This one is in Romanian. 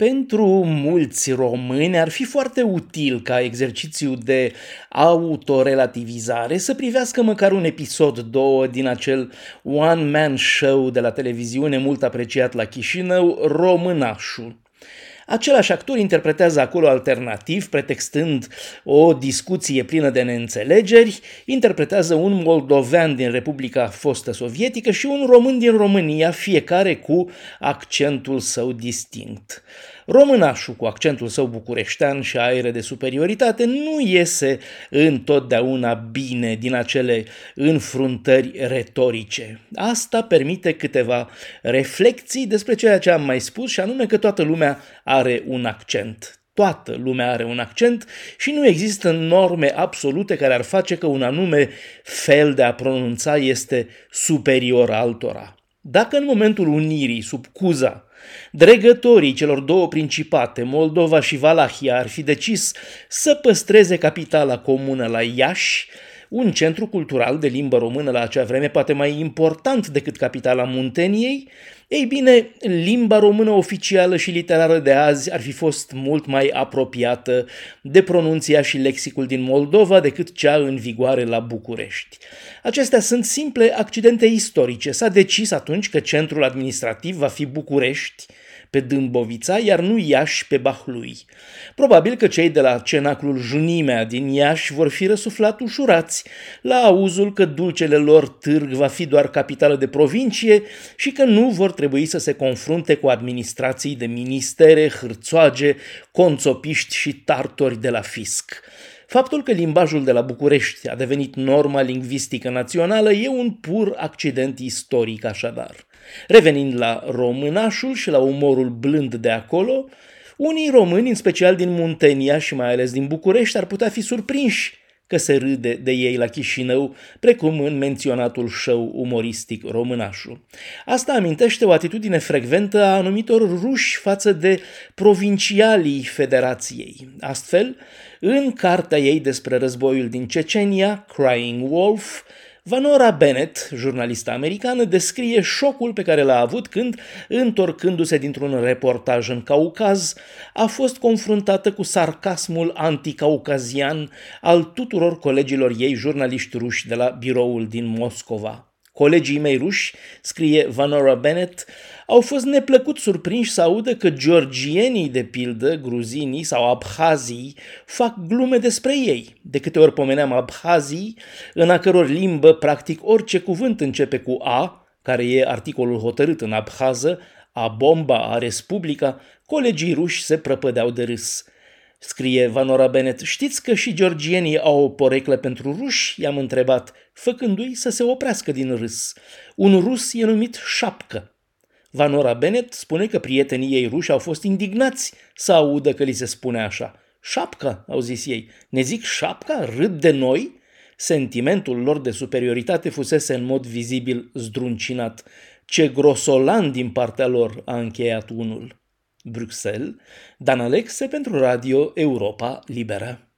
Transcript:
Pentru mulți români ar fi foarte util ca exercițiu de autorelativizare să privească măcar un episod, două din acel one-man show de la televiziune mult apreciat la Chișinău, Românașul. Același actor interpretează acolo alternativ, pretextând o discuție plină de neînțelegeri, interpretează un moldovean din Republica fostă sovietică și un român din România, fiecare cu accentul său distinct. Românașul cu accentul său bucureștean și aere de superioritate nu iese întotdeauna bine din acele înfruntări retorice. Asta permite câteva reflexii despre ceea ce am mai spus și anume că toată lumea are un accent toată lumea are un accent și nu există norme absolute care ar face că un anume fel de a pronunța este superior altora. Dacă în momentul unirii, sub cuza, Dregătorii celor două principate, Moldova și Valahia, ar fi decis să păstreze capitala comună la Iași, un centru cultural de limbă română la acea vreme, poate mai important decât capitala Munteniei, ei bine, limba română oficială și literară de azi ar fi fost mult mai apropiată de pronunția și lexicul din Moldova decât cea în vigoare la București. Acestea sunt simple accidente istorice. S-a decis atunci că centrul administrativ va fi București, pe Dâmbovița, iar nu Iași pe Bahlui. Probabil că cei de la cenaclul Junimea din Iași vor fi răsuflat ușurați la auzul că dulcele lor târg va fi doar capitală de provincie și că nu vor trebui să se confrunte cu administrații de ministere, hârțoage, conțopiști și tartori de la fisc. Faptul că limbajul de la București a devenit norma lingvistică națională e un pur accident istoric așadar. Revenind la românașul și la umorul blând de acolo, unii români, în special din Muntenia și mai ales din București, ar putea fi surprinși că se râde de ei la Chișinău, precum în menționatul show umoristic românașul. Asta amintește o atitudine frecventă a anumitor ruși față de provincialii Federației. Astfel, în cartea ei despre războiul din Cecenia, Crying Wolf, Vanora Bennett, jurnalista americană, descrie șocul pe care l-a avut când, întorcându-se dintr-un reportaj în Caucaz, a fost confruntată cu sarcasmul anticaucazian al tuturor colegilor ei jurnaliști ruși de la biroul din Moscova. Colegii mei ruși, scrie Vanora Bennett, au fost neplăcut surprinși să audă că georgienii, de pildă, gruzinii sau abhazii, fac glume despre ei. De câte ori pomeneam abhazii, în a căror limbă, practic, orice cuvânt începe cu A, care e articolul hotărât în abhază, a bomba, a republica, colegii ruși se prăpădeau de râs. Scrie Vanora Bennett, știți că și georgienii au o poreclă pentru ruși? I-am întrebat, făcându-i să se oprească din râs. Un rus e numit șapcă. Vanora Bennett spune că prietenii ei ruși au fost indignați să audă că li se spune așa. Șapca, au zis ei. Ne zic șapca? Râd de noi? Sentimentul lor de superioritate fusese în mod vizibil zdruncinat. Ce grosolan din partea lor, a încheiat unul. Bruxelles, Dan Alexe pentru Radio Europa Liberă.